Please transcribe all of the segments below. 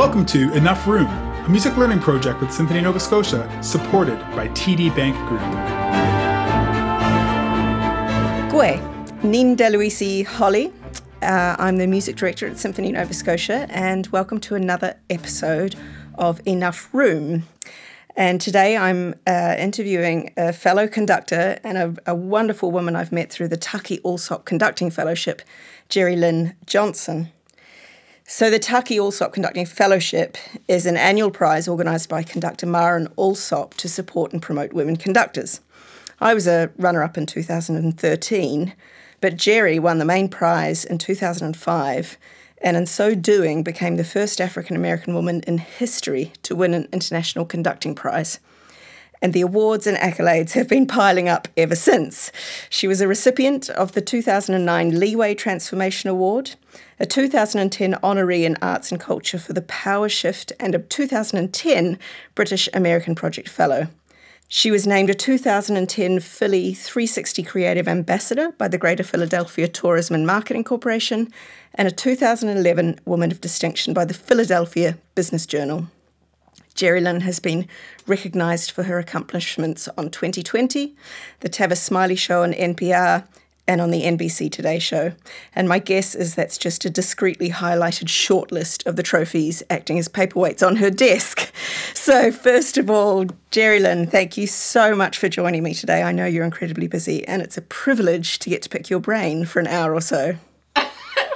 Welcome to Enough Room, a music learning project with Symphony Nova Scotia, supported by TD Bank Group. Gue, Nin DeLuisi Holly. Uh, I'm the music director at Symphony Nova Scotia, and welcome to another episode of Enough Room. And today I'm uh, interviewing a fellow conductor and a, a, wonderful woman I've met through the Taki Alsop Conducting Fellowship, Jeri Lynne Johnson. So, the Taki Alsop Conducting Fellowship is an annual prize organised by conductor Marin Alsop to support and promote women conductors. I was a runner up in 2013, but Jeri won the main prize in 2005 and in so doing became the first African American woman in history to win an International Conducting Prize. And the awards and accolades have been piling up ever since. She was a recipient of the 2009 Leeway Transformation Award, a 2010 honoree in Arts and Culture for the Power Shift, and a 2010 British American Project Fellow. She was named a 2010 Philly 360 Creative Ambassador by the Greater Philadelphia Tourism and Marketing Corporation and a 2011 Woman of Distinction by the Philadelphia Business Journal. Jeri Lynne has been recognised for her accomplishments on 2020, the Tavis Smiley Show on NPR, and on the NBC Today show. And my guess is that's just a discreetly highlighted shortlist of the trophies acting as paperweights on her desk. So, first of all, Jeri Lynne, thank you so much for joining me today. I know you're incredibly busy, and it's a privilege to get to pick your brain for an hour or so.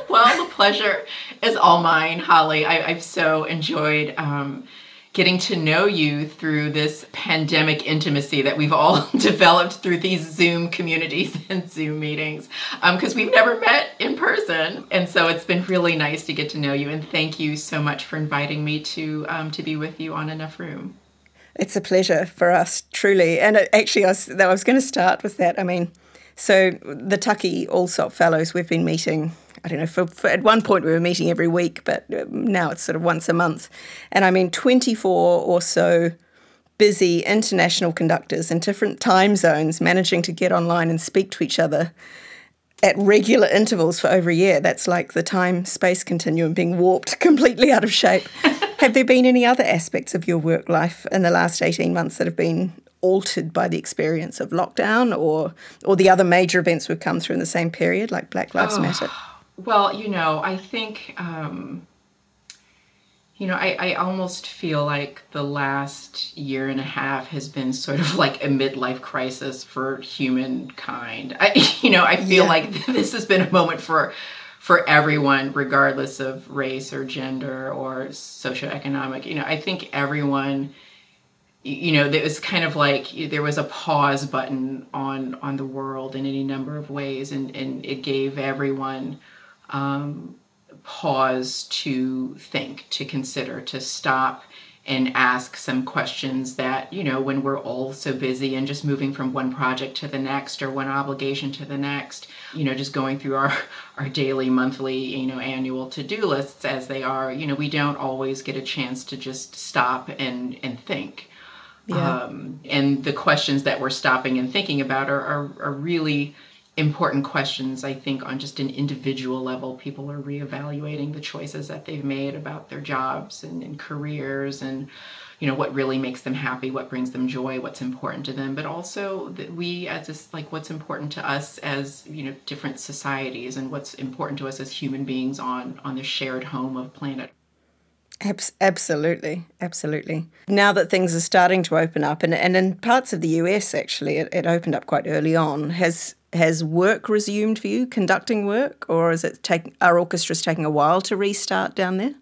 well, the pleasure is all mine, Holly. I, have so enjoyed. Um, getting to know you through this pandemic intimacy that we've all developed through these Zoom communities and Zoom meetings because um, we've never met in person. And so it's been really nice to get to know you. And thank you so much for inviting me to, um, to be with you on Enough Room. It's a pleasure for us, truly. And it, actually, I was, I was going to start with that. I mean, so the Taki Alsop Fellows, we've been meeting I don't know, for, for, at one point we were meeting every week, but uh, now it's sort of once a month. And I mean, 24 or so busy international conductors in different time zones managing to get online and speak to each other at regular intervals for over a year. That's like the time space continuum being warped completely out of shape. have there been any other aspects of your work life in the last 18 months that have been altered by the experience of lockdown or or the other major events we've come through in the same period like Black Lives oh. Matter? Well, you know, I think, um, you know, I, I almost feel like the last year and a half has been sort of like a midlife crisis for humankind. I, you know, I feel yeah. like this has been a moment for for everyone, regardless of race or gender or socioeconomic. You know, I think everyone you know it was kind of like there was a pause button on on the world in any number of ways and and it gave everyone um, pause to think, to consider, to stop and ask some questions that, you know, when we're all so busy and just moving from one project to the next or one obligation to the next, you know, just going through our, our daily, monthly, you know, annual to-do lists as they are, you know, we don't always get a chance to just stop and, and think. Yeah. Um, and the questions that we're stopping and thinking about are, are, are really important questions, I think, on just an individual level. People are reevaluating the choices that they've made about their jobs and, and, careers and, you know, what really makes them happy, what brings them joy, what's important to them, but also that we as this, like what's important to us as, you know, different societies and what's important to us as human beings on on this shared home of planet. Absolutely, absolutely. Now that things are starting to open up, and, and in parts of the US, actually, it, it opened up quite early on. Has has work resumed for you, conducting work, or is it take, are orchestras taking a while to restart down there?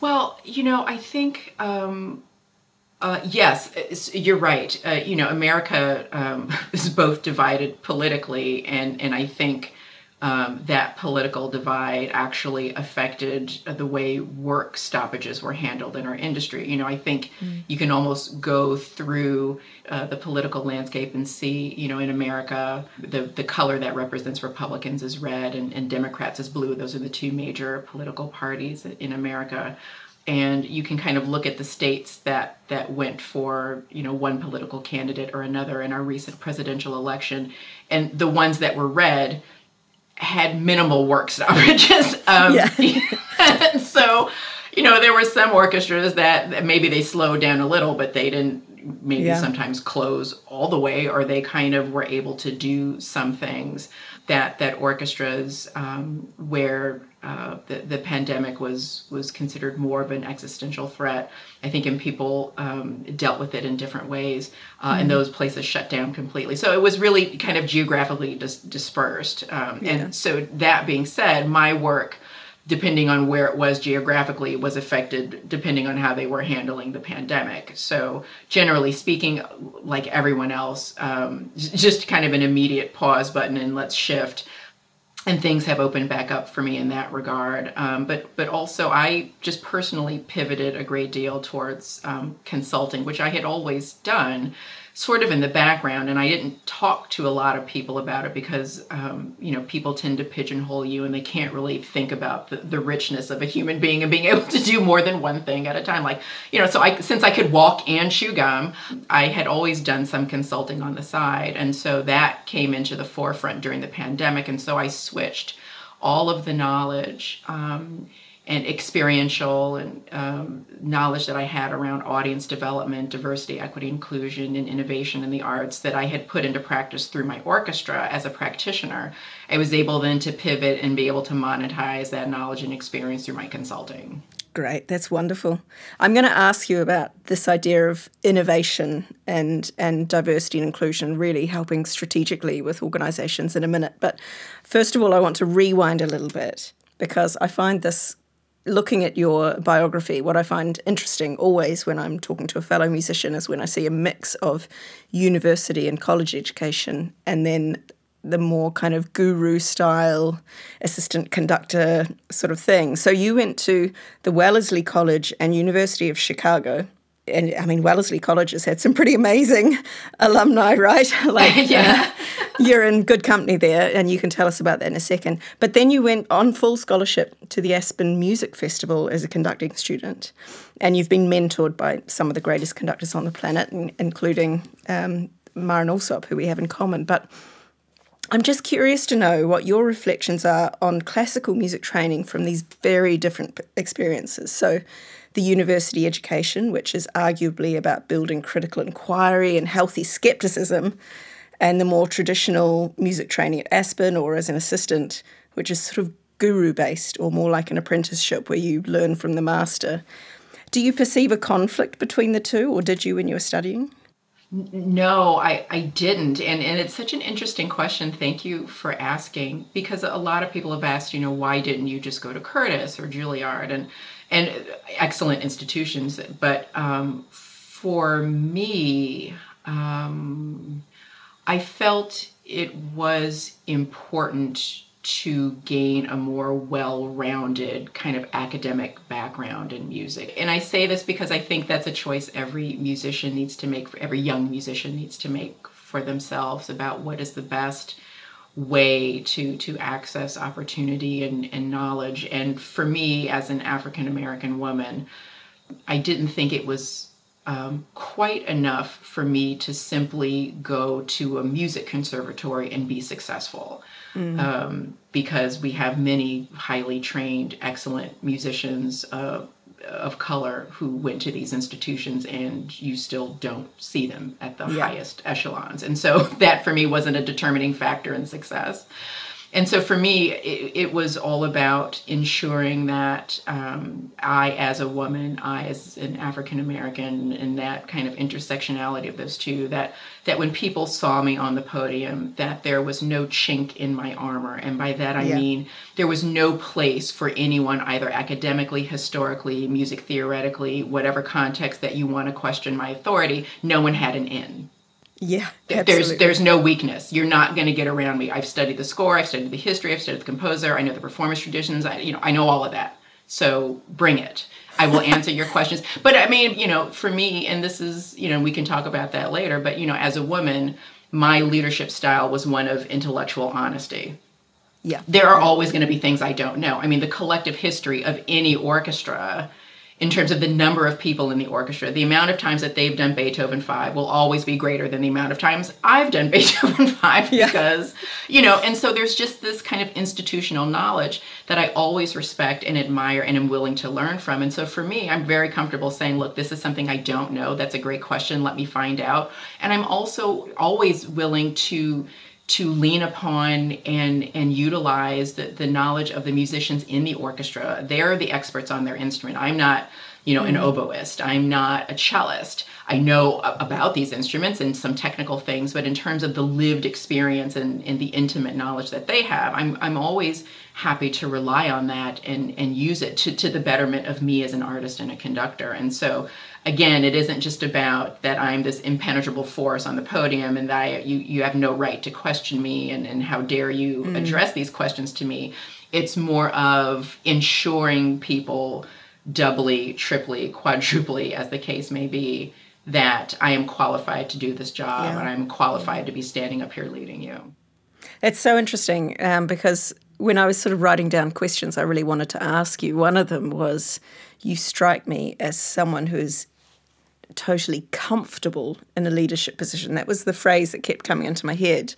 Well, you know, I think um, uh, yes, you're right. Uh, you know, America um, is both divided politically, and and I think um, that political divide actually affected the way work stoppages were handled in our industry. You know, I think mm. you can almost go through uh, the political landscape and see, you know, in America, the, the color that represents Republicans is red and, and Democrats is blue. Those are the two major political parties in America and you can kind of look at the states that that went for you know one political candidate or another in our recent presidential election and the ones that were red had minimal work stoppages. Um, yeah. so, you know, there were some orchestras that maybe they slowed down a little, but they didn't maybe Yeah. sometimes close all the way, or they kind of were able to do some things that that orchestras um, where uh, the the pandemic was was considered more of an existential threat. I think, and people um, dealt with it in different ways, uh, and those places shut down completely. So it was really kind of geographically dis- dispersed. Um, And so that being said, my work depending on where it was geographically was affected depending on how they were handling the pandemic so generally speaking like everyone else um, j- just kind of an immediate pause button and let's shift and things have opened back up for me in that regard. Um, but but also I just personally pivoted a great deal towards um, consulting, which I had always done, sort of in the background, and I didn't talk to a lot of people about it because um, you know people tend to pigeonhole you and they can't really think about the, the richness of a human being and being able to do more than one thing at a time. Like you know, so I since I could walk and chew gum, I had always done some consulting on the side, and so that came into the forefront during the pandemic, and so I switched all of the knowledge um, and experiential and um, knowledge that I had around audience development, diversity, equity, inclusion, and innovation in the arts that I had put into practice through my orchestra as a practitioner. I was able then to pivot and be able to monetize that knowledge and experience through my consulting. Great, that's wonderful. I'm going to ask you about this idea of innovation and and diversity and inclusion really helping strategically with organizations in a minute. But first of all, I want to rewind a little bit because I find this looking at your biography, what I find interesting always when I'm talking to a fellow musician is when I see a mix of university and college education and then the more kind of guru style assistant conductor sort of thing. So you went to the Wellesley College and University of Chicago. And I mean, Wellesley College has had some pretty amazing alumni, right? like, Yeah. uh, you're in good company there, and you can tell us about that in a second. But then you went on full scholarship to the Aspen Music Festival as a conducting student, and you've been mentored by some of the greatest conductors on the planet, including um, Marin Alsop, who we have in common. But I'm just curious to know what your reflections are on classical music training from these very different experiences. So, the university education, which is arguably about building critical inquiry and healthy skepticism, and the more traditional music training at Aspen or as an assistant, which is sort of guru based or more like an apprenticeship where you learn from the master. Do you perceive a conflict between the two, or did you when you were studying? No, I, I didn't. And, and it's such an interesting question. Thank you for asking because a lot of people have asked, you know, why didn't you just go to Curtis or Juilliard and, and excellent institutions. But um, for me, um, I felt it was important to gain a more well rounded kind of academic background in music. And I say this because I think that's a choice every musician needs to make, every young musician needs to make for themselves about what is the best way to to access opportunity and, and knowledge. And for me as an african american woman i didn't think it was um, quite enough for me to simply go to a music conservatory and be successful. Um, because we have many highly trained excellent musicians uh, of color who went to these institutions and you still don't see them at the Yeah. highest echelons and so that for me wasn't a determining factor in success and so for me it, it was all about ensuring that um, i as a woman i as an african american and that kind of intersectionality of those two that that when people saw me on the podium that there was no chink in my armor and by that i Yeah. mean there was no place for anyone either academically historically music theoretically whatever context that you want to question my authority no one had an in Yeah, there's there's no weakness. You're not going to get around me. I've studied the score. I've studied the history. I've studied the composer. I know the performance traditions. I you know I know all of that. So bring it. I will answer your questions. But I mean, you know, for me, and this is you know we can talk about that later. But you know, as a woman, my leadership style was one of intellectual honesty yeah, there are always going to be things I don't know. I mean, the collective history of any orchestra in terms of the number of people in the orchestra. The amount of times that they've done Beethoven 5 will always be greater than the amount of times I've done Beethoven 5 Yeah. because, you know, and so there's just this kind of institutional knowledge that I always respect and admire and am willing to learn from. And so for me, I'm very comfortable saying, look, this is something I don't know. That's a great question. Let me find out. And I'm also always willing to to lean upon and and utilize the, the knowledge of the musicians in the orchestra. They're the experts on their instrument. I'm not, you know, an mm-hmm. oboist. I'm not a cellist. I know about these instruments and some technical things, but in terms of the lived experience and, and the intimate knowledge that they have, I'm I'm always happy to rely on that and and use it to, to the betterment of me as an artist and a conductor. And so again, it isn't just about that I'm this impenetrable force on the podium and that I, you, you have no right to question me and, and how dare you address these questions to me. It's more of ensuring people doubly, triply, quadruply, as the case may be, that I am qualified to do this job Yeah. and I'm qualified to be standing up here leading you. It's so interesting um, because when I was sort of writing down questions I really wanted to ask you, one of them was you strike me as someone who's totally comfortable in a leadership position. That was the phrase that kept coming into my head.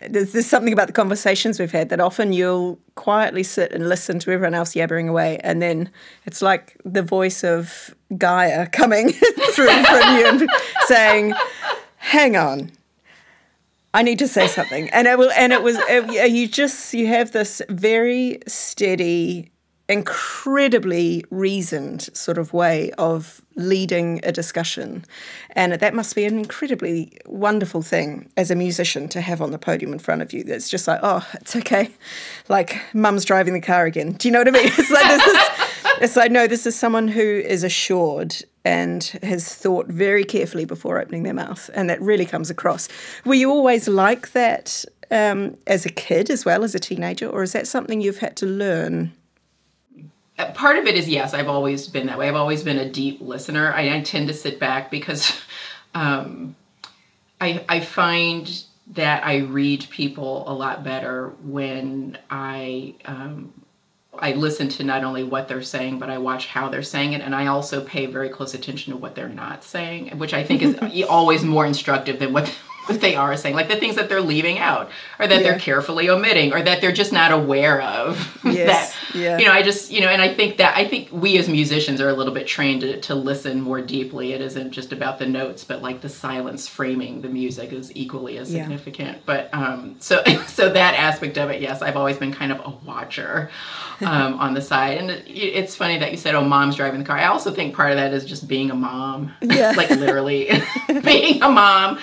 There's, there's something about the conversations we've had that often you'll quietly sit and listen to everyone else yabbering away, and then it's like the voice of Gaia coming through from you and saying, Hang on, I need to say something, and it will, and it was it, you just you have this very steady, incredibly reasoned sort of way of leading a discussion, and that must be an incredibly wonderful thing as a musician to have on the podium in front of you. That's just like, oh, it's okay, like mum's driving the car again. Do you know what I mean? It's like this is, it's like no, this is someone who is assured and has thought very carefully before opening their mouth, and that really comes across. Were you always like that um, as a kid as well as a teenager, or is that something you've had to learn? Part of it is yes i've always been that way. I've always been a deep listener. I, I tend to sit back because um, I, I find that i read people a lot better when i um, i listen to not only what they're saying but i watch how they're saying it. And i also pay very close attention to what they're not saying which i think is always more instructive than what what they are saying like the things that they're leaving out or that Yeah. they're carefully omitting or that they're just not aware of Yes, that yeah. you know i just you know and i think that i think we as musicians are a little bit trained to, to listen more deeply it isn't just about the notes but like the silence framing the music is equally as Yeah. significant but um so so that aspect of it yes i've always been kind of a watcher um on the side and it, it's funny that you said oh mom's driving the car i also think part of that is just being a mom Yeah. like literally being a mom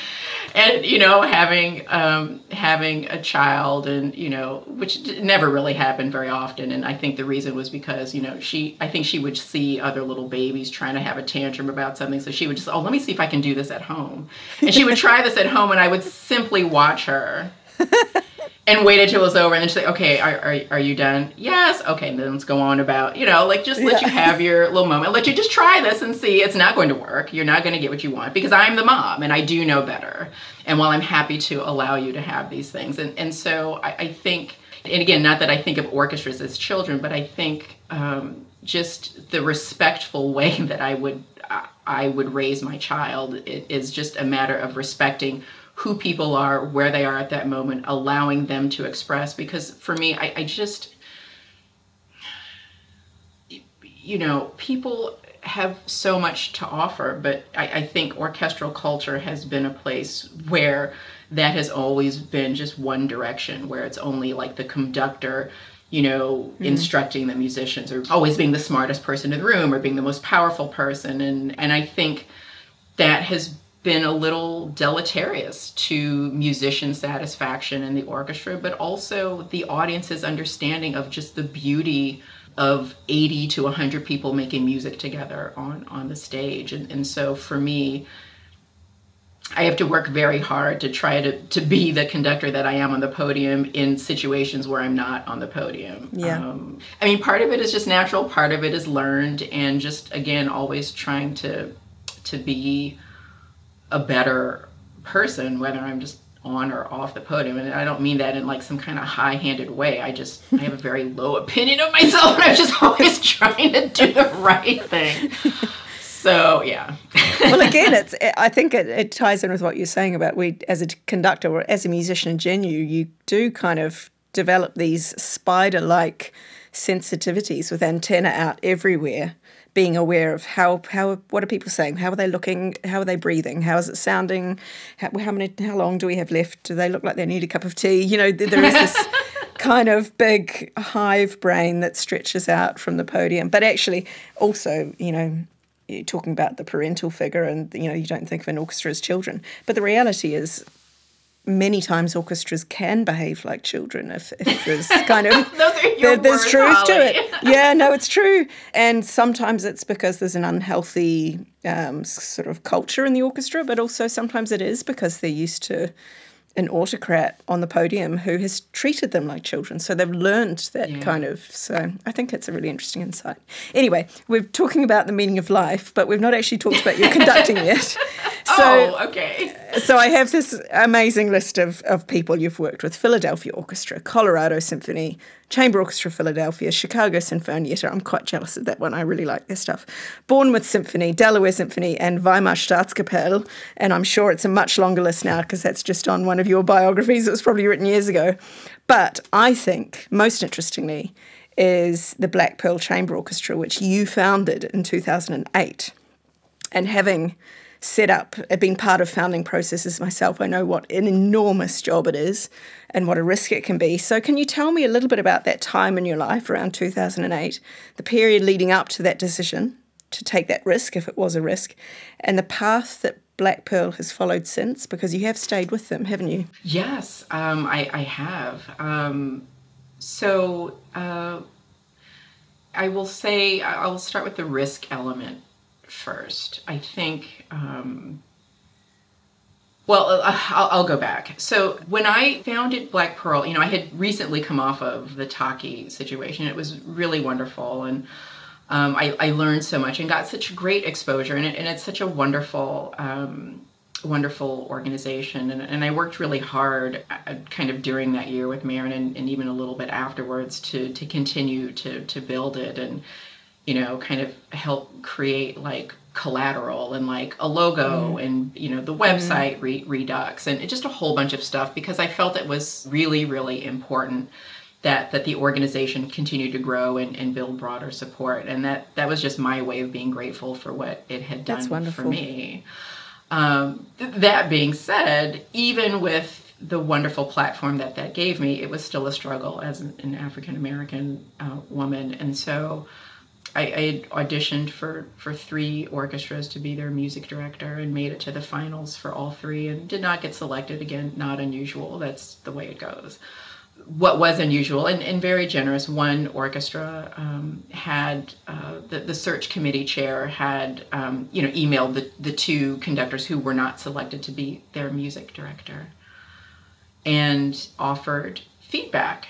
and you know having um, having a child and you know which never really happened very often. And i think the reason was because you know she i think she would see other little babies trying to have a tantrum about something. So she would just oh let me see if i can do this at home. And she would try this at home and i would simply watch her and wait until it was over and then she's like okay are, are, are you done? Yes. Okay then let's go on about you know like just let Yeah. you have your little moment. Let you just try this and see. It's not going to work. You're not going to get what you want because i'm the mom and i do know better. And while i'm happy to allow you to have these things. And, and so I, I think and again not that i think of orchestras as children but i think um, just the respectful way that i would I- would raise my child i- is just a matter of respecting who people are, where they are at that moment, allowing them to express. Because for me, I, I just, you know, people have so much to offer, but I, I think orchestral culture has been a place where that has always been just one direction, where it's only like the conductor you know, mm-hmm. instructing the musicians or always being the smartest person in the room or being the most powerful person. And and I think that has been a little deleterious to musician satisfaction in the orchestra, but also the audience's understanding of just the beauty of 80 to 100 people making music together on on the stage. And and so for me, I have to work very hard to try to, to be the conductor that I am on the podium in situations where I'm not on the podium. Yeah. Um, I mean, part of it is just natural, part of it is learned, and just again, always trying to to be a better person, whether I'm just on or off the podium. And I don't mean that in like some kind of high handed way. I just, I have a very low opinion of myself and I'm just always trying to do the right thing. So, yeah. well, again, it's, I think it, it, ties in with what you're saying about we, as a conductor or as a musician in Genu, you do kind of develop these spider like sensitivities with antenna out everywhere being aware of how how what are people saying? How are they looking? How are they breathing? How is it sounding? How, how many how long do we have left? Do they look like they need a cup of tea? You know there is this kind of big hive brain that stretches out from the podium. But actually also you know you're talking about the parental figure and you know you don't think of an orchestra as children. But the reality is many times orchestras can behave like children if, if there's kind of there, there's words, truth Holly. to it yeah no it's true and sometimes it's because there's an unhealthy um, sort of culture in the orchestra but also sometimes it is because they're used to an autocrat on the podium who has treated them like children. So they've learned that yeah. kind of. So I think it's a really interesting insight. Anyway, we're talking about the meaning of life, but we've not actually talked about your conducting yet. Oh, so, oh, okay. so I have this amazing list of, of people you've worked with Philadelphia Orchestra, Colorado Symphony, Chamber Orchestra Philadelphia, Chicago Sinfonietta. I'm quite jealous of that one. I really like their stuff. Bournemouth Symphony, Delaware Symphony, and Weimar Staatskapelle. And I'm sure it's a much longer list now because that's just on one of your biographies. It was probably written years ago. But I think, most interestingly, is the Black Pearl Chamber Orchestra, which you founded in 2008. And having set up, uh, been part of founding processes myself, I know what an enormous job it is and what a risk it can be. So, can you tell me a little bit about that time in your life around 2008, the period leading up to that decision to take that risk, if it was a risk, and the path that Black Pearl has followed since? Because you have stayed with them, haven't you? Yes, um, I, I, have. Um, so, uh, I will say, I'll start with the risk element first. I think, um, well, uh, I'll, I'll, go back. So when I founded Black Pearl, you know, I had recently come off of the Taki situation. It was really wonderful. And um, I, I, learned so much and got such great exposure. And, it, and it's such a wonderful, um, wonderful organization. And, and, I worked really hard uh, kind of during that year with Marin and, and even a little bit afterwards to, to continue to, to build it. And, you know, kind of help create like collateral and like a logo mm. and you know the website mm. re- redux and just a whole bunch of stuff because I felt it was really really important that that the organization continued to grow and, and build broader support and that that was just my way of being grateful for what it had done for me. Um, th- that being said, even with the wonderful platform that that gave me, it was still a struggle as an, an African American uh, woman, and so I, I auditioned for for three orchestras to be their music director and made it to the finals for all three and did not get selected again. Not unusual. That's the way it goes. What was unusual and, and very generous one orchestra um, had uh, the, the search committee chair had um, you know emailed the, the two conductors who were not selected to be their music director and offered feedback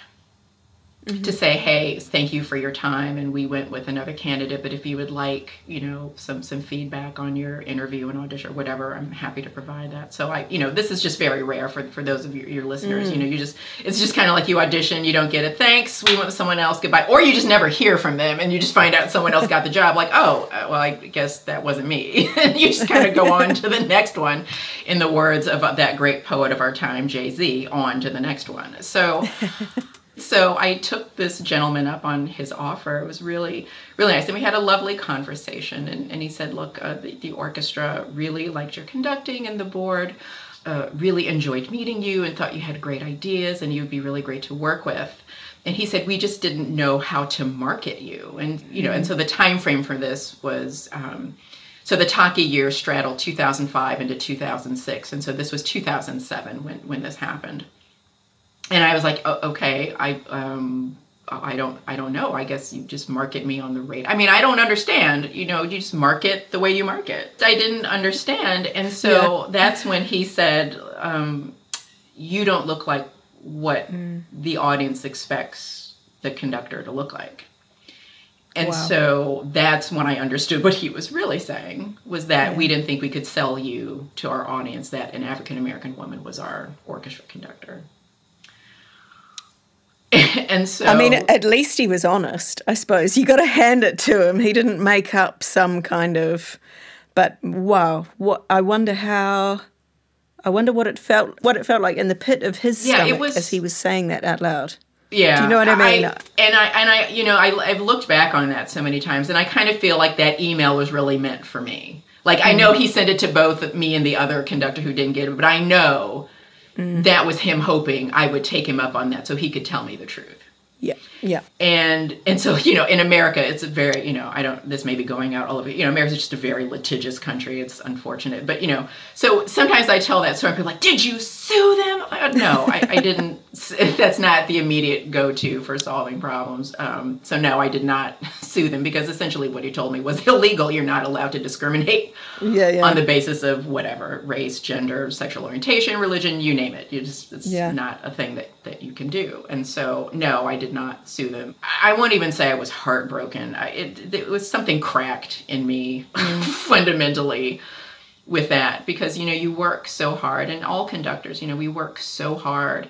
Mm-hmm. to say hey thank you for your time and we went with another candidate but if you would like you know some some feedback on your interview and audition or whatever i'm happy to provide that so i you know this is just very rare for for those of your, your listeners mm. you know you just it's just kind of like you audition you don't get it thanks we went with someone else goodbye or you just never hear from them and you just find out someone else got the job like oh uh, well i guess that wasn't me and you just kind of go on to the next one in the words of that great poet of our time jay-z on to the next one so so I took this gentleman up on his offer. It was really, really nice. And we had a lovely conversation. And, and he said, Look, uh, the, the, orchestra really liked your conducting, and the board uh, really enjoyed meeting you and thought you had great ideas and you'd be really great to work with. And he said, We just didn't know how to market you. And, you know, mm-hmm. and so the time frame for this was. Um, so the Taki year straddled 2005 into 2006, and so this was 2007 when, when this happened and I was like, oh, okay, I um, I don't I don't know. I guess you just market me on the rate. I mean, I don't understand. You know, you just market the way you market. I didn't understand, and so yeah. that's when he said, um, "You don't look like what mm. the audience expects the conductor to look like." And Wow. so that's when I understood what he was really saying was that we didn't think we could sell you to our audience that an African American woman was our orchestra conductor. and so I mean, at least he was honest, I suppose. You got to hand it to him. He didn't make up some kind of. But wow, what I wonder how. I wonder what it felt what it felt like in the pit of his Yeah, stomach was- as he was saying that out loud. Yeah. Do you know what I mean? and I and I you know I I've looked back on that so many times and I kind of feel like that email was really meant for me. Like I know mm-hmm. he sent it to both me and the other conductor who didn't get it, but I know that was him hoping I would take him up on that so he could tell me the truth. Yeah, and and so you know in america it's a very you know i don't this may be going out all over you know america's just a very litigious country. It's unfortunate but you know so sometimes i tell that story people like did you sue them? I, no I, I didn't. That's not the immediate go-to for solving problems. Um, so no i did not sue them because essentially what he told me was illegal. You're not allowed to discriminate yeah, yeah. on the basis of whatever race gender sexual orientation religion you name it. You just it's Yeah. not a thing that that you can do. And so no i did not sue them. I won't even say i was heartbroken. I, it, it was something cracked in me mm. fundamentally with that because you know you work so hard and all conductors you know we work so hard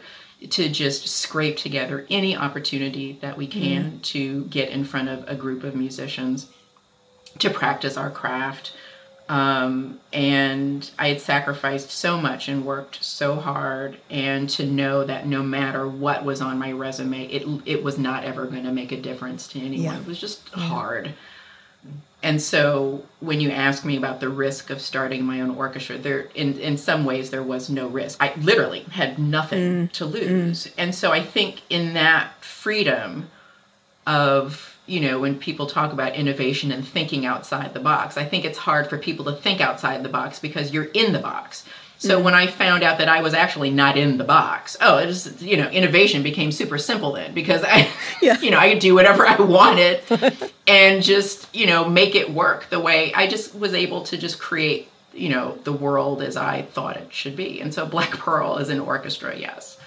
to just scrape together any opportunity that we can mm. to get in front of a group of musicians to practice our craft. Um, and I had sacrificed so much and worked so hard, and to know that no matter what was on my resume, it it was not ever going to make a difference to anyone. Yeah. It was just hard. And so when you ask me about the risk of starting my own orchestra, there in in some ways there was no risk. I literally had nothing to lose. And so I think in that freedom of you know when people talk about innovation and thinking outside the box i think it's hard for people to think outside the box because you're in the box. So when i found out that i was actually not in the box oh it was you know innovation became super simple then because i Yeah. you know i could do whatever i wanted and just you know make it work the way i just was able to just create you know the world as i thought it should be. And so black pearl is an orchestra yes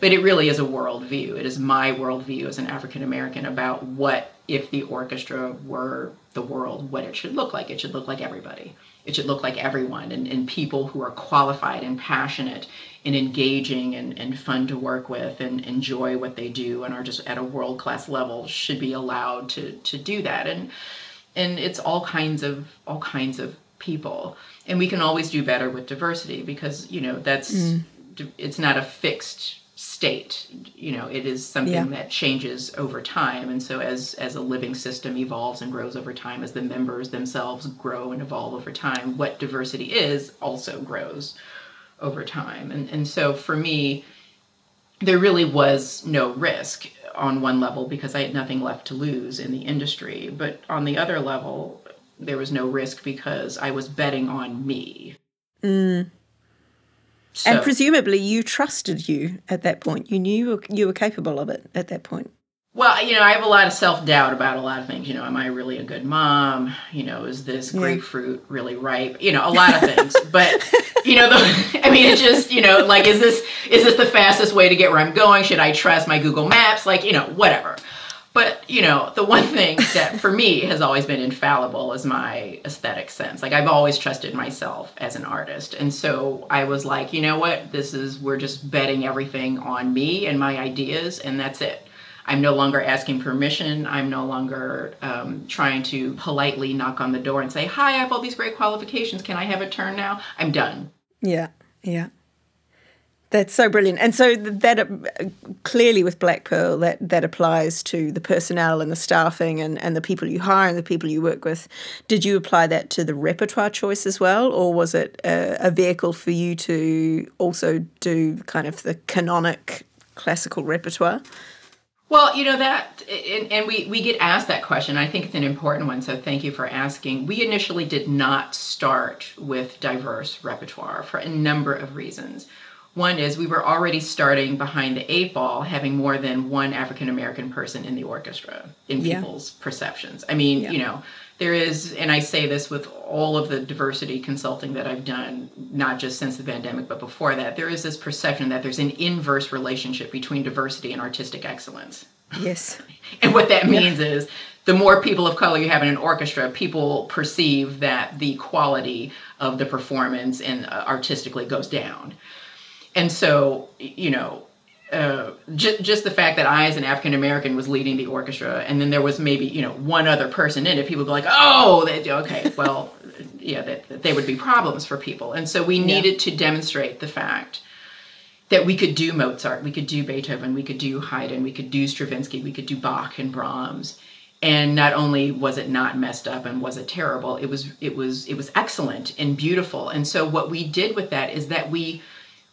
but it really is a worldview. It is my worldview as an African American about what if the orchestra were the world, what it should look like. It should look like everybody. It should look like everyone and, and people who are qualified and passionate and engaging and, and fun to work with and enjoy what they do and are just at a world class level should be allowed to to do that. And and it's all kinds of all kinds of people. And we can always do better with diversity because, you know, that's mm. it's not a fixed state. You know it is something Yeah. that changes over time. And so as as a living system evolves and grows over time as the members themselves grow and evolve over time what diversity is also grows over time. And and so for me there really was no risk on one level because I had nothing left to lose in the industry. But on the other level there was no risk because I was betting on me. And So- presumably you trusted you at that point. You knew you were, you were capable of it at that point. Well, you know, I have a lot of self doubt about a lot of things. You know, am I really a good mom? You know, is this grapefruit really ripe? You know, a lot of things. but you know, the, I mean, it's just you know, like, is this is this the fastest way to get where I'm going? Should I trust my Google Maps? Like, you know, whatever. But you know, the one thing that for me has always been infallible is my aesthetic sense. Like I've always trusted myself as an artist, and so I was like, you know what, this is we're just betting everything on me and my ideas, and that's it. I'm no longer asking permission. I'm no longer um, trying to politely knock on the door and say, "Hi, I have all these great qualifications. Can I have a turn now?" I'm done. Yeah, yeah. That's so brilliant. And so that uh, clearly with Black Pearl, that, that applies to the personnel and the staffing and, and the people you hire and the people you work with. Did you apply that to the repertoire choice as well? Or was it a, a vehicle for you to also do kind of the canonic classical repertoire? Well, you know that, and, and we we get asked that question. I think it's an important one, so thank you for asking. We initially did not start with diverse repertoire for a number of reasons. One is we were already starting behind the eight ball, having more than one African American person in the orchestra in Yeah. people's perceptions. I mean, you know, there is, and I say this with all of the diversity consulting that I've done, not just since the pandemic, but before that, there is this perception that there's an inverse relationship between diversity and artistic excellence. Yes. And what that means is the more people of color you have in an orchestra, people perceive that the quality of the performance and uh, artistically goes down. And so, you know, uh, just, just the fact that I, as an African American, was leading the orchestra, and then there was maybe you know one other person in it, people go like, "Oh, they, okay, well, yeah, that, that they would be problems for people." And so we needed to demonstrate the fact that we could do Mozart, we could do Beethoven, we could do Haydn, we could do Stravinsky, we could do Bach and Brahms. And not only was it not messed up and was it terrible, it was it was it was excellent and beautiful. And so what we did with that is that we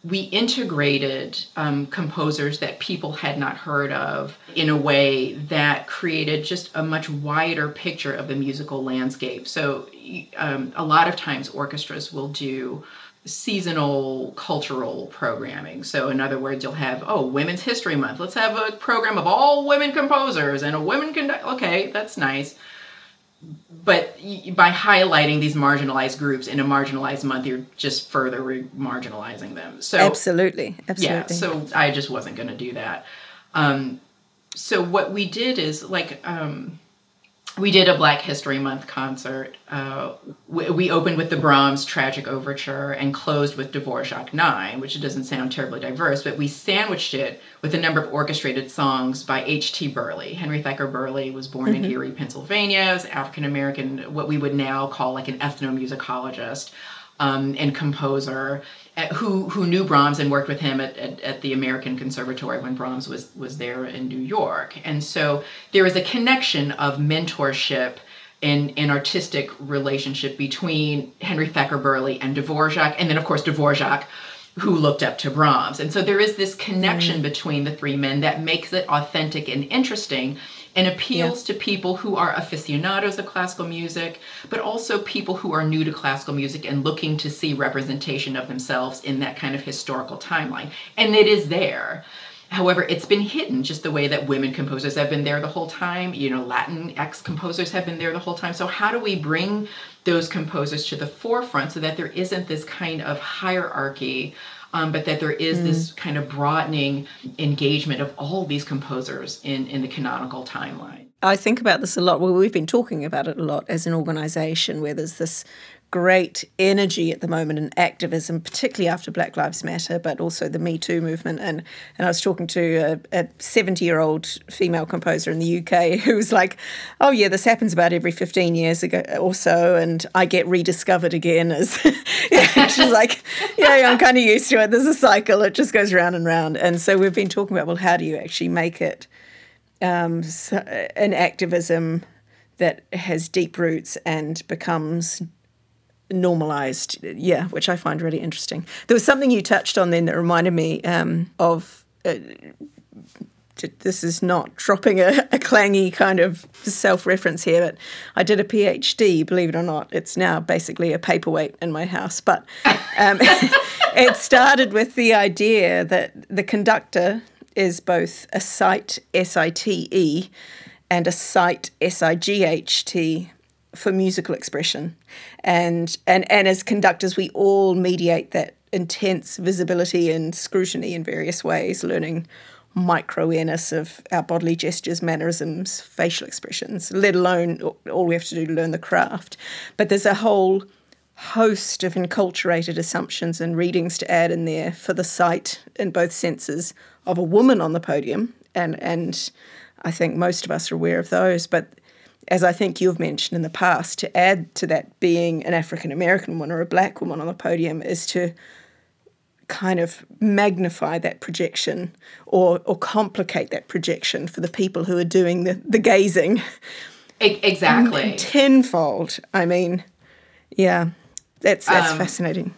we integrated um, composers that people had not heard of in a way that created just a much wider picture of the musical landscape. So, um, a lot of times, orchestras will do seasonal cultural programming. So, in other words, you'll have, oh, Women's History Month. Let's have a program of all women composers and a women conduct. Okay, that's nice but by highlighting these marginalized groups in a marginalized month you're just further re- marginalizing them. So absolutely absolutely. yeah so i just wasn't going to do that. Um, so what we did is like um, we did a Black History Month concert. Uh, we, we, opened with the Brahms Tragic Overture and closed with Dvorak 9, which doesn't sound terribly diverse, but we sandwiched it with a number of orchestrated songs by H.T. Burleigh. Henry Thacker Burleigh was born mm-hmm. in Erie, Pennsylvania, is African American, what we would now call like an ethnomusicologist um, and composer who who knew Brahms and worked with him at, at, at, the American Conservatory when Brahms was was there in New York. And so there is a connection of mentorship and an artistic relationship between Henry Thacker Burleigh and Dvorak, and then of course Dvorak, who looked up to Brahms. And so there is this connection mm. between the three men that makes it authentic and interesting and appeals yeah. to people who are aficionados of classical music, but also people who are new to classical music and looking to see representation of themselves in that kind of historical timeline. And it is there. However, it's been hidden just the way that women composers have been there the whole time. You know, Latinx composers have been there the whole time. So, how do we bring those composers to the forefront so that there isn't this kind of hierarchy um, but that there is mm. this kind of broadening engagement of all these composers in, in the canonical timeline. I think about this a lot. Well, we've been talking about it a lot as an organization where there's this great energy at the moment in activism, particularly after Black Lives Matter, but also the Me Too movement. And and I was talking to a 70 year old female composer in the UK who was like, "Oh yeah, this happens about every 15 years ago or so, and I get rediscovered again." As she's like, "Yeah, I'm kind of used to it. There's a cycle; it just goes round and round." And so we've been talking about, well, how do you actually make it um, an activism? That has deep roots and becomes normalized. Yeah, which I find really interesting. There was something you touched on then that reminded me um, of. Uh, this is not dropping a, a clangy kind of self reference here, but I did a PhD, believe it or not. It's now basically a paperweight in my house. But um, it started with the idea that the conductor is both a site, S I T E, and a sight, S I G H T, for musical expression. And, and, and as conductors, we all mediate that intense visibility and scrutiny in various ways, learning micro awareness of our bodily gestures, mannerisms, facial expressions, let alone all we have to do to learn the craft. But there's a whole host of enculturated assumptions and readings to add in there for the sight in both senses of a woman on the podium. And, and I think most of us are aware of those, but as I think you've mentioned in the past, to add to that being an African American woman or a black woman on the podium is to kind of magnify that projection or, or complicate that projection for the people who are doing the, the gazing. Exactly. Tenfold. I mean, yeah, that's, that's um, fascinating.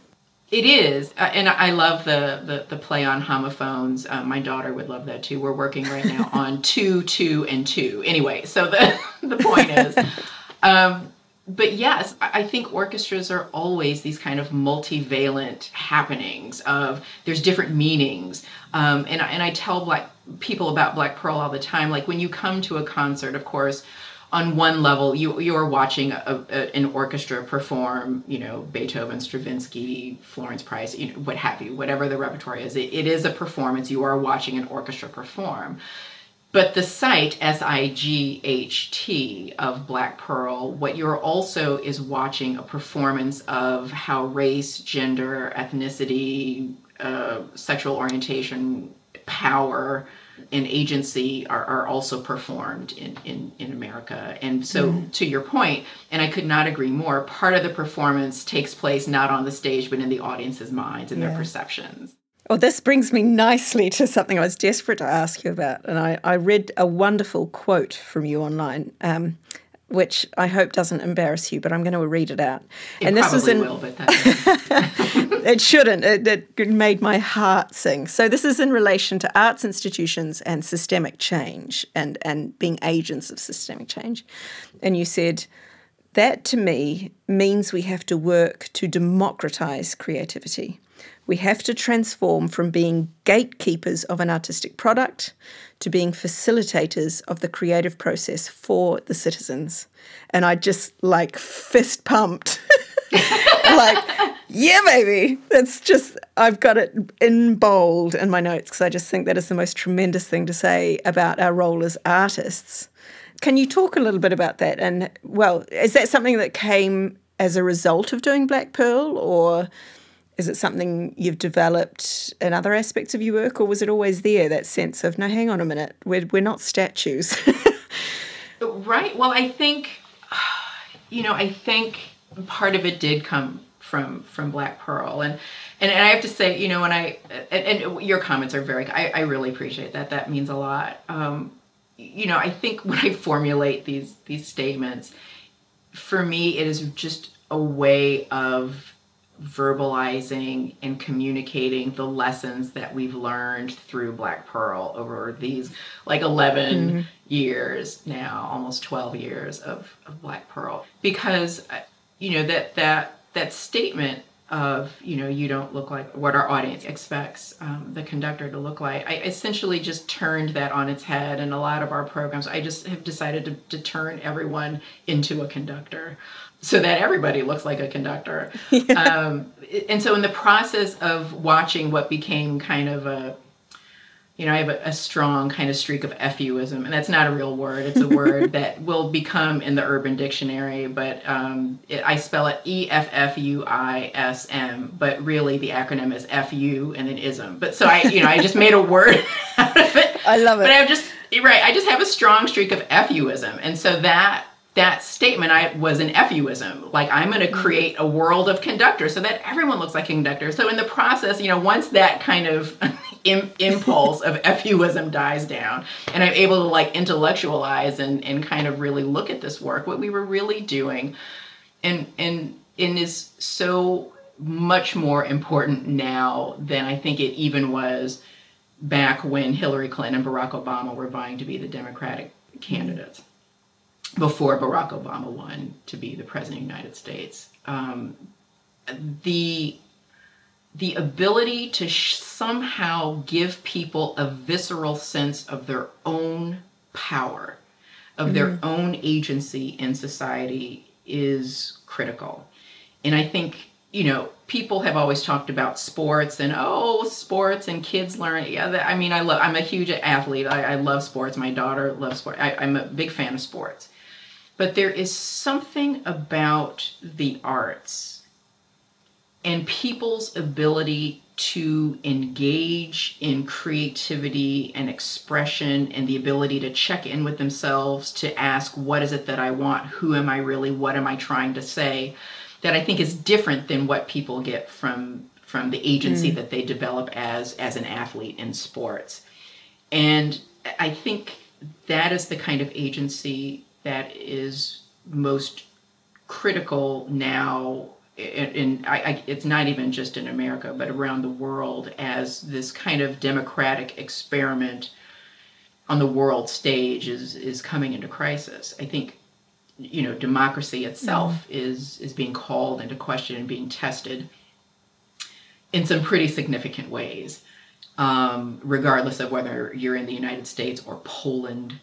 It is, uh, and I love the, the, the play on homophones. Uh, my daughter would love that too. We're working right now on two, two, and two. Anyway, so the the point is, um, but yes, I think orchestras are always these kind of multivalent happenings of there's different meanings. Um, and and I tell black people about Black Pearl all the time. Like when you come to a concert, of course on one level, you you are watching a, a, an orchestra perform, you know, Beethoven, Stravinsky, Florence Price, you know, what have you, whatever the repertoire is. It, it is a performance. You are watching an orchestra perform. but the site s-i-g-h-t of black pearl what you're also is watching a performance of how race gender ethnicity uh, sexual orientation power and agency are, are also performed in, in, in America. And so, mm-hmm. to your point, and I could not agree more, part of the performance takes place not on the stage, but in the audience's minds and yeah. their perceptions. Well, this brings me nicely to something I was desperate to ask you about. And I, I read a wonderful quote from you online. Um, which I hope doesn't embarrass you, but I'm going to read it out. It and this was in. Will, but it shouldn't. It, it made my heart sing. So this is in relation to arts institutions and systemic change, and and being agents of systemic change. And you said that to me means we have to work to democratize creativity. We have to transform from being gatekeepers of an artistic product to being facilitators of the creative process for the citizens. And I just like fist pumped. like, yeah, baby. That's just, I've got it in bold in my notes because I just think that is the most tremendous thing to say about our role as artists. Can you talk a little bit about that? And, well, is that something that came as a result of doing Black Pearl or is it something you've developed in other aspects of your work, or was it always there, that sense of, no, hang on a minute, we're, we're not statues? right. Well, I think, you know, I think part of it did come from from Black Pearl, and and, and I have to say, you know, when I and, and your comments are very, I, I really appreciate that. That means a lot. Um, you know, I think when I formulate these these statements, for me, it is just a way of verbalizing and communicating the lessons that we've learned through Black Pearl over these like 11 mm-hmm. years now, almost 12 years of, of Black Pearl. Because, uh, you know, that, that, that statement of, you know, you don't look like what our audience expects um, the conductor to look like, I essentially just turned that on its head. And a lot of our programs, I just have decided to, to turn everyone into a conductor so that everybody looks like a conductor. Yeah. Um, and so, in the process of watching what became kind of a, you know, I have a, a, strong kind of streak of FUism, and that's not a real word. It's a word that will become in the Urban Dictionary, but um, it, I spell it E F F U I S M, but really the acronym is FU and then ism. But so I, you know, I just made a word out of it. I love it. But I've just right. I just have a strong streak of FUism, and so that that statement I was an FUism. Like I'm going to mm-hmm. create a world of conductors so that everyone looks like a conductor. So in the process, you know, once that kind of Im- impulse of FUism dies down, and I'm able to like intellectualize and and kind of really look at this work, what we were really doing, and and and is so much more important now than I think it even was back when Hillary Clinton and Barack Obama were vying to be the Democratic candidates before Barack Obama won to be the president of the United States. Um, the the ability to sh- somehow give people a visceral sense of their own power, of mm-hmm. their own agency in society is critical. And I think, you know, people have always talked about sports and oh, sports and kids learn. Yeah, I mean, I love. I'm a huge athlete. I, I love sports. My daughter loves sports. I, I'm a big fan of sports. But there is something about the arts and people's ability to engage in creativity and expression and the ability to check in with themselves to ask what is it that I want? Who am I really? What am I trying to say? that I think is different than what people get from from the agency mm. that they develop as as an athlete in sports. And I think that is the kind of agency that is most critical now and I, I, it's not even just in America, but around the world as this kind of democratic experiment on the world stage is is coming into crisis. I think, you know, democracy itself mm. is is being called into question and being tested in some pretty significant ways, um, regardless of whether you're in the United States or Poland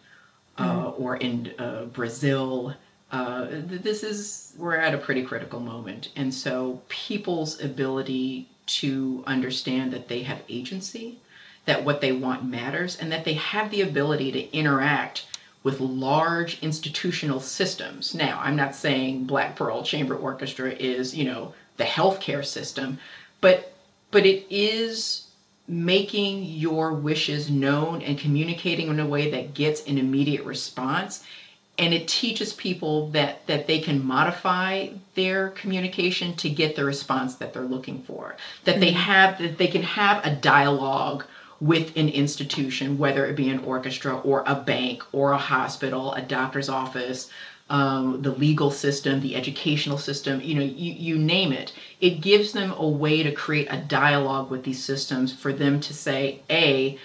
uh, or in uh, Brazil. Uh, this is we're at a pretty critical moment, and so people's ability to understand that they have agency, that what they want matters and that they have the ability to interact with large institutional systems. Now, I'm not saying Black Pearl Chamber Orchestra is, you know, the healthcare system, but but it is making your wishes known and communicating in a way that gets an immediate response and it teaches people that that they can modify their communication to get the response that they're looking for that mm-hmm. they have that they can have a dialogue with an institution whether it be an orchestra or a bank or a hospital a doctor's office um, the legal system the educational system you know you, you name it it gives them a way to create a dialogue with these systems for them to say a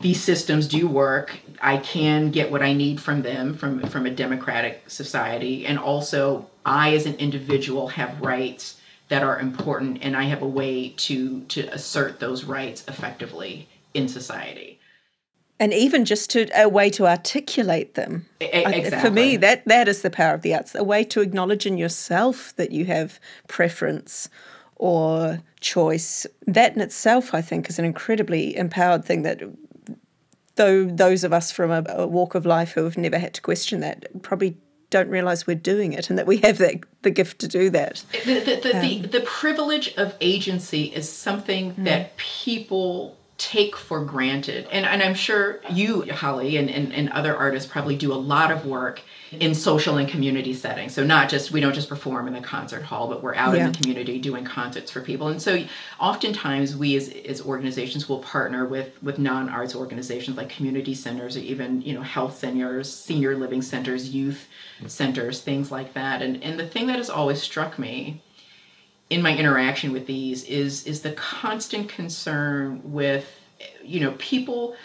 these systems do work. I can get what I need from them from from a democratic society, and also I, as an individual, have rights that are important, and I have a way to to assert those rights effectively in society. And even just to a way to articulate them. Exactly. For me, that that is the power of the arts. A way to acknowledge in yourself that you have preference or choice. That in itself, I think, is an incredibly empowered thing that though those of us from a, a walk of life who have never had to question that probably don't realize we're doing it and that we have that the gift to do that. The, the, the, um, the, the, privilege of agency is something mm. that people take for granted. And, and I'm sure you, Holly, and, and, and other artists probably do a lot of work in social and community settings. So not just we don't just perform in the concert hall, but we're out yeah. in the community doing concerts for people. And so oftentimes we as, as organizations will partner with with non-arts organizations like community centers or even, you know, health centers, senior living centers, youth mm. centers, things like that. And and the thing that has always struck me in my interaction with these is is the constant concern with you know people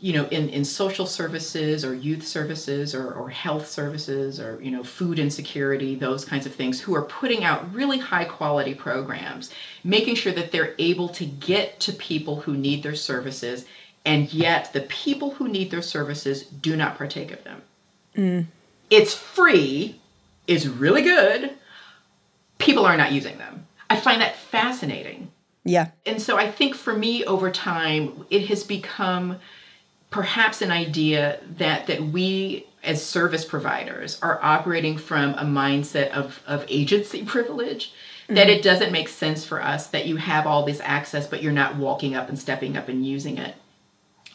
you know in, in social services or youth services or, or health services or you know food insecurity those kinds of things who are putting out really high quality programs making sure that they're able to get to people who need their services and yet the people who need their services do not partake of them mm. it's free it's really good people are not using them. I find that fascinating. Yeah. And so I think for me over time it has become perhaps an idea that that we as service providers are operating from a mindset of, of agency privilege mm-hmm. that it doesn't make sense for us that you have all this access but you're not walking up and stepping up and using it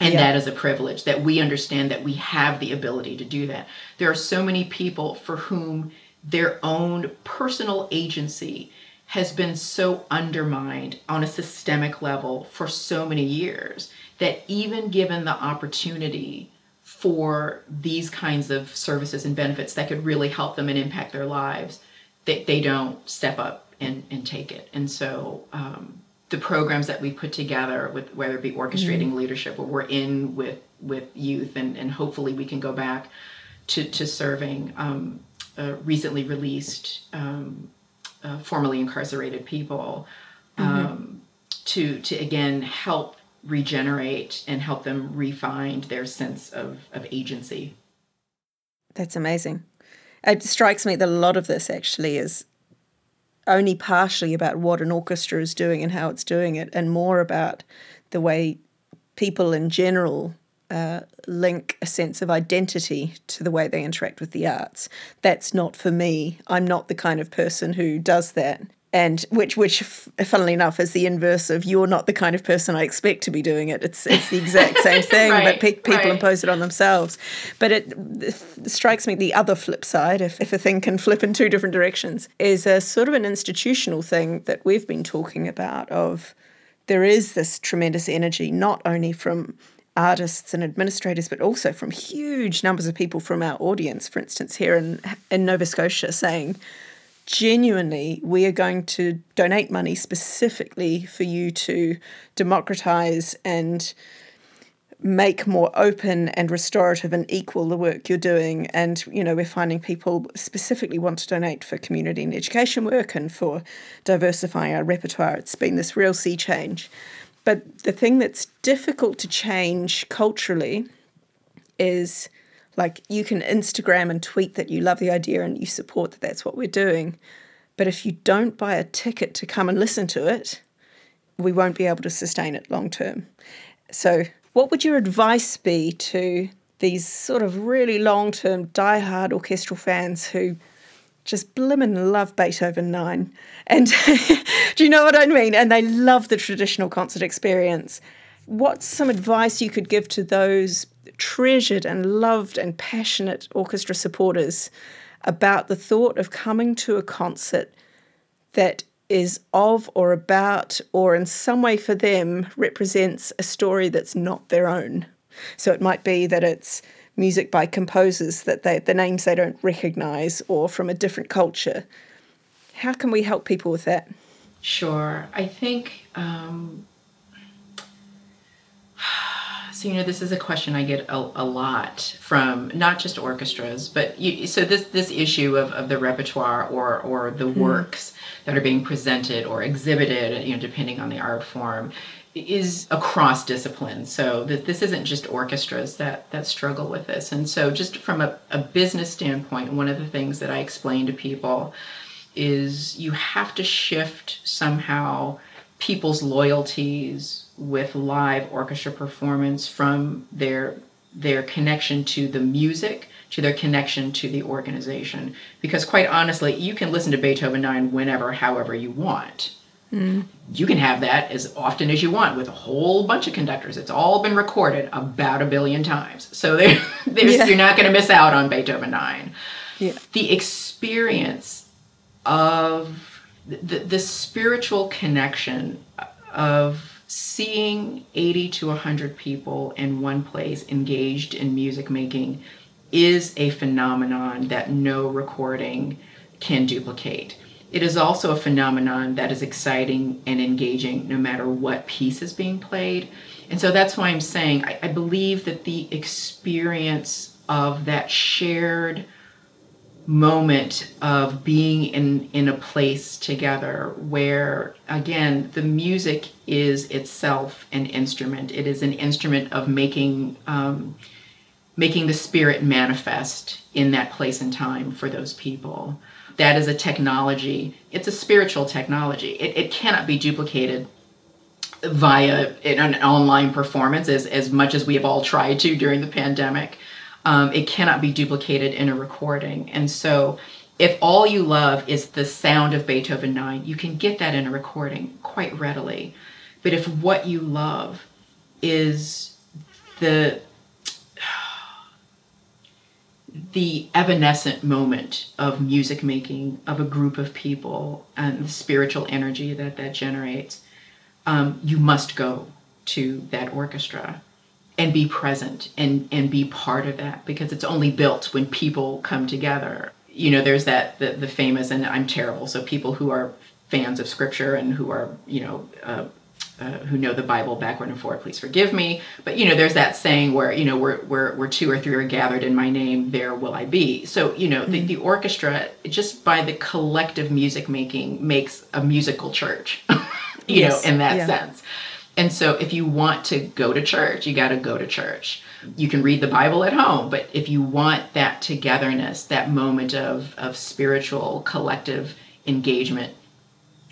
and yeah. that is a privilege that we understand that we have the ability to do that there are so many people for whom their own personal agency has been so undermined on a systemic level for so many years that even given the opportunity for these kinds of services and benefits that could really help them and impact their lives, they, they don't step up and, and take it. And so um, the programs that we put together with whether it be orchestrating mm-hmm. leadership or we're in with with youth and, and hopefully we can go back to, to serving um, uh, recently released, um, uh, formerly incarcerated people mm-hmm. um, mm-hmm. to to again help regenerate and help them refine their sense of, of agency. That's amazing. It strikes me that a lot of this actually is only partially about what an orchestra is doing and how it's doing it, and more about the way people in general uh, link a sense of identity to the way they interact with the arts. That's not for me. I'm not the kind of person who does that. And which, which, funnily enough, is the inverse of you're not the kind of person I expect to be doing it. It's it's the exact same thing, right, but pe- people right. impose it on themselves. But it, it, strikes me the other flip side, if, if a thing can flip in two different directions, is a sort of an institutional thing that we've been talking about. Of there is this tremendous energy, not only from artists and administrators, but also from huge numbers of people from our audience, for instance, here in, in Nova Scotia, saying, genuinely, we are going to donate money specifically for you to democratize and make more open and restorative and equal the work you're doing. And, you know, we're finding people specifically want to donate for community and education work and for diversifying our repertoire. It's been this real sea change. But the thing that's difficult to change culturally is like you can Instagram and tweet that you love the idea and you support that that's what we're doing. But if you don't buy a ticket to come and listen to it, we won't be able to sustain it long term. So, what would your advice be to these sort of really long term, die-hard orchestral fans who just blimmin' love Beethoven 9? And do you know what I mean? And they love the traditional concert experience. What's some advice you could give to those treasured and loved and passionate orchestra supporters about the thought of coming to a concert that is of or about or in some way for them represents a story that's not their own. So it might be that it's music by composers that they the names they don't recognize or from a different culture. How can we help people with that? Sure. I think um, so you know this is a question I get a, a lot from not just orchestras, but you, so this this issue of, of the repertoire or or the mm-hmm. works that are being presented or exhibited, you know, depending on the art form, is across disciplines. So that this isn't just orchestras that that struggle with this. And so just from a, a business standpoint, one of the things that I explain to people is you have to shift somehow people's loyalties with live orchestra performance from their their connection to the music to their connection to the organization because quite honestly you can listen to beethoven 9 whenever however you want mm. you can have that as often as you want with a whole bunch of conductors it's all been recorded about a billion times so there, yeah. you're not going to miss out on beethoven 9 yeah. the experience of the, the spiritual connection of seeing 80 to 100 people in one place engaged in music making is a phenomenon that no recording can duplicate. It is also a phenomenon that is exciting and engaging no matter what piece is being played. And so that's why I'm saying I, I believe that the experience of that shared moment of being in in a place together where again the music is itself an instrument it is an instrument of making um, making the spirit manifest in that place and time for those people that is a technology it's a spiritual technology it, it cannot be duplicated via an online performance as, as much as we have all tried to during the pandemic um, it cannot be duplicated in a recording. And so, if all you love is the sound of Beethoven 9, you can get that in a recording quite readily. But if what you love is the the evanescent moment of music making of a group of people and the spiritual energy that that generates, um, you must go to that orchestra and be present and and be part of that because it's only built when people come together. You know there's that the, the famous and i'm terrible so people who are fans of scripture and who are you know uh, uh, who know the Bible backward and forward, please forgive me. But you know, there's that saying where you know, where where where two or three are gathered in my name, there will I be. So you know, mm-hmm. the, the orchestra just by the collective music making makes a musical church. you yes. know, in that yeah. sense. And so if you want to go to church, you got to go to church. You can read the Bible at home, but if you want that togetherness, that moment of, of spiritual collective engagement,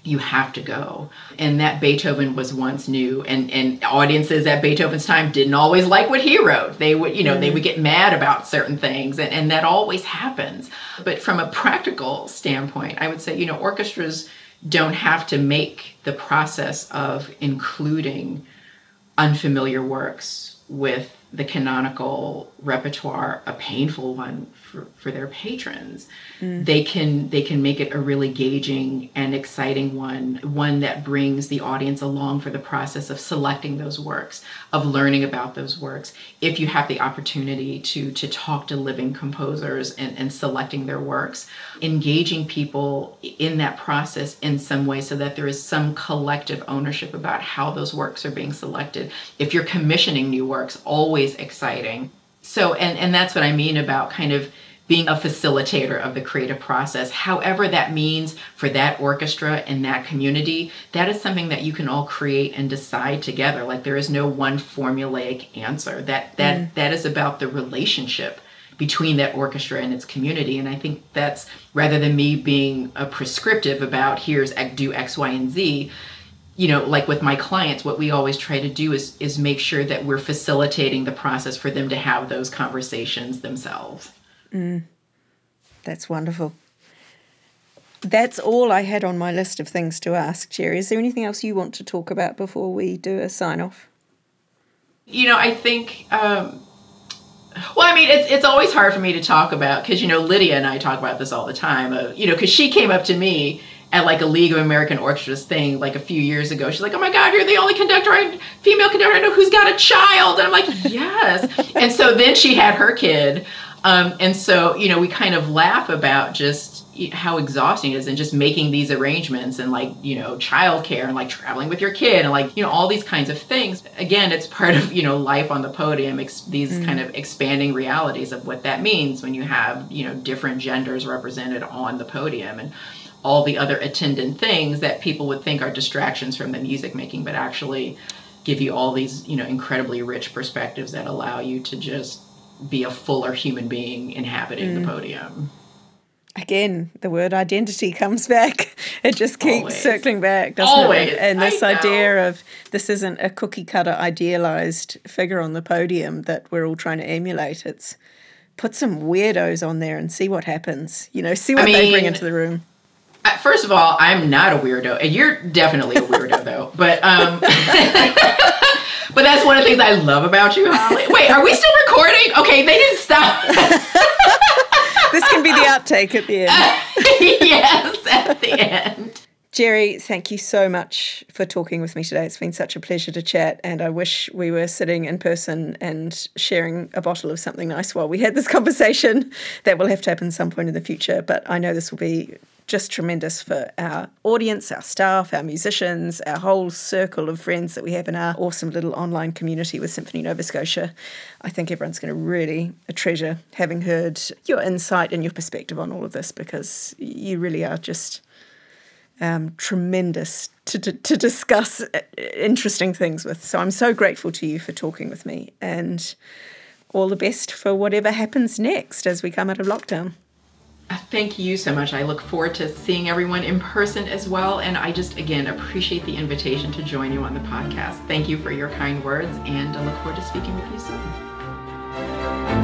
you have to go. And that Beethoven was once new and, and audiences at Beethoven's time didn't always like what he wrote. They would, you know, mm-hmm. they would get mad about certain things and, and that always happens. But from a practical standpoint, I would say, you know, orchestras don't have to make the process of including unfamiliar works with the canonical repertoire a painful one for, for their patrons mm. they can they can make it a really engaging and exciting one one that brings the audience along for the process of selecting those works of learning about those works if you have the opportunity to to talk to living composers and, and selecting their works engaging people in that process in some way so that there is some collective ownership about how those works are being selected if you're commissioning new works always exciting so and and that's what i mean about kind of being a facilitator of the creative process, however that means for that orchestra and that community, that is something that you can all create and decide together. Like there is no one formulaic answer. That that mm. that is about the relationship between that orchestra and its community. And I think that's rather than me being a prescriptive about here's do X, Y, and Z, you know, like with my clients, what we always try to do is is make sure that we're facilitating the process for them to have those conversations themselves. That's wonderful. That's all I had on my list of things to ask, Jeri. Is there anything else you want to talk about before we do a sign off? You know, I think. Um, well, I mean, it's it's always hard for me to talk about because you know Lydia and I talk about this all the time. Uh, you know, because she came up to me at like a League of American Orchestras thing like a few years ago. She's like, "Oh my God, you're the only conductor, I, female conductor I know who's got a child," and I'm like, "Yes." and so then she had her kid, um, and so you know we kind of laugh about just how exhausting it is and just making these arrangements and like you know childcare and like traveling with your kid and like you know all these kinds of things again it's part of you know life on the podium ex- these mm. kind of expanding realities of what that means when you have you know different genders represented on the podium and all the other attendant things that people would think are distractions from the music making but actually give you all these you know incredibly rich perspectives that allow you to just be a fuller human being inhabiting mm. the podium again, the word identity comes back. It just keeps Always. circling back, doesn't Always. it? And this idea of this isn't a cookie cutter idealized figure on the podium that we're all trying to emulate. It's put some weirdos on there and see what happens. You know, see what I mean, they bring into the room. First of all, I'm not a weirdo, and you're definitely a weirdo, though. But um, but that's one of the things I love about you, Holly. Wait, are we still recording? Okay, they didn't stop. this can be the outtake at the end. yes, at the end. Jeri, thank you so much for talking with me today. It's been such a pleasure to chat, and I wish we were sitting in person and sharing a bottle of something nice while we had this conversation. That will have to happen some point in the future, but I know this will be just tremendous for our audience, our staff, our musicians, our whole circle of friends that we have in our awesome little online community with Symphony Nova Scotia. I think everyone's going to really treasure having heard your insight and your perspective on all of this because you really are just um, tremendous to, to, to discuss uh, interesting things with. So I'm so grateful to you for talking with me and all the best for whatever happens next as we come out of lockdown. Thank you so much. I look forward to seeing everyone in person as well. And I just, again, appreciate the invitation to join you on the podcast. Thank you for your kind words, and I look forward to speaking with you soon.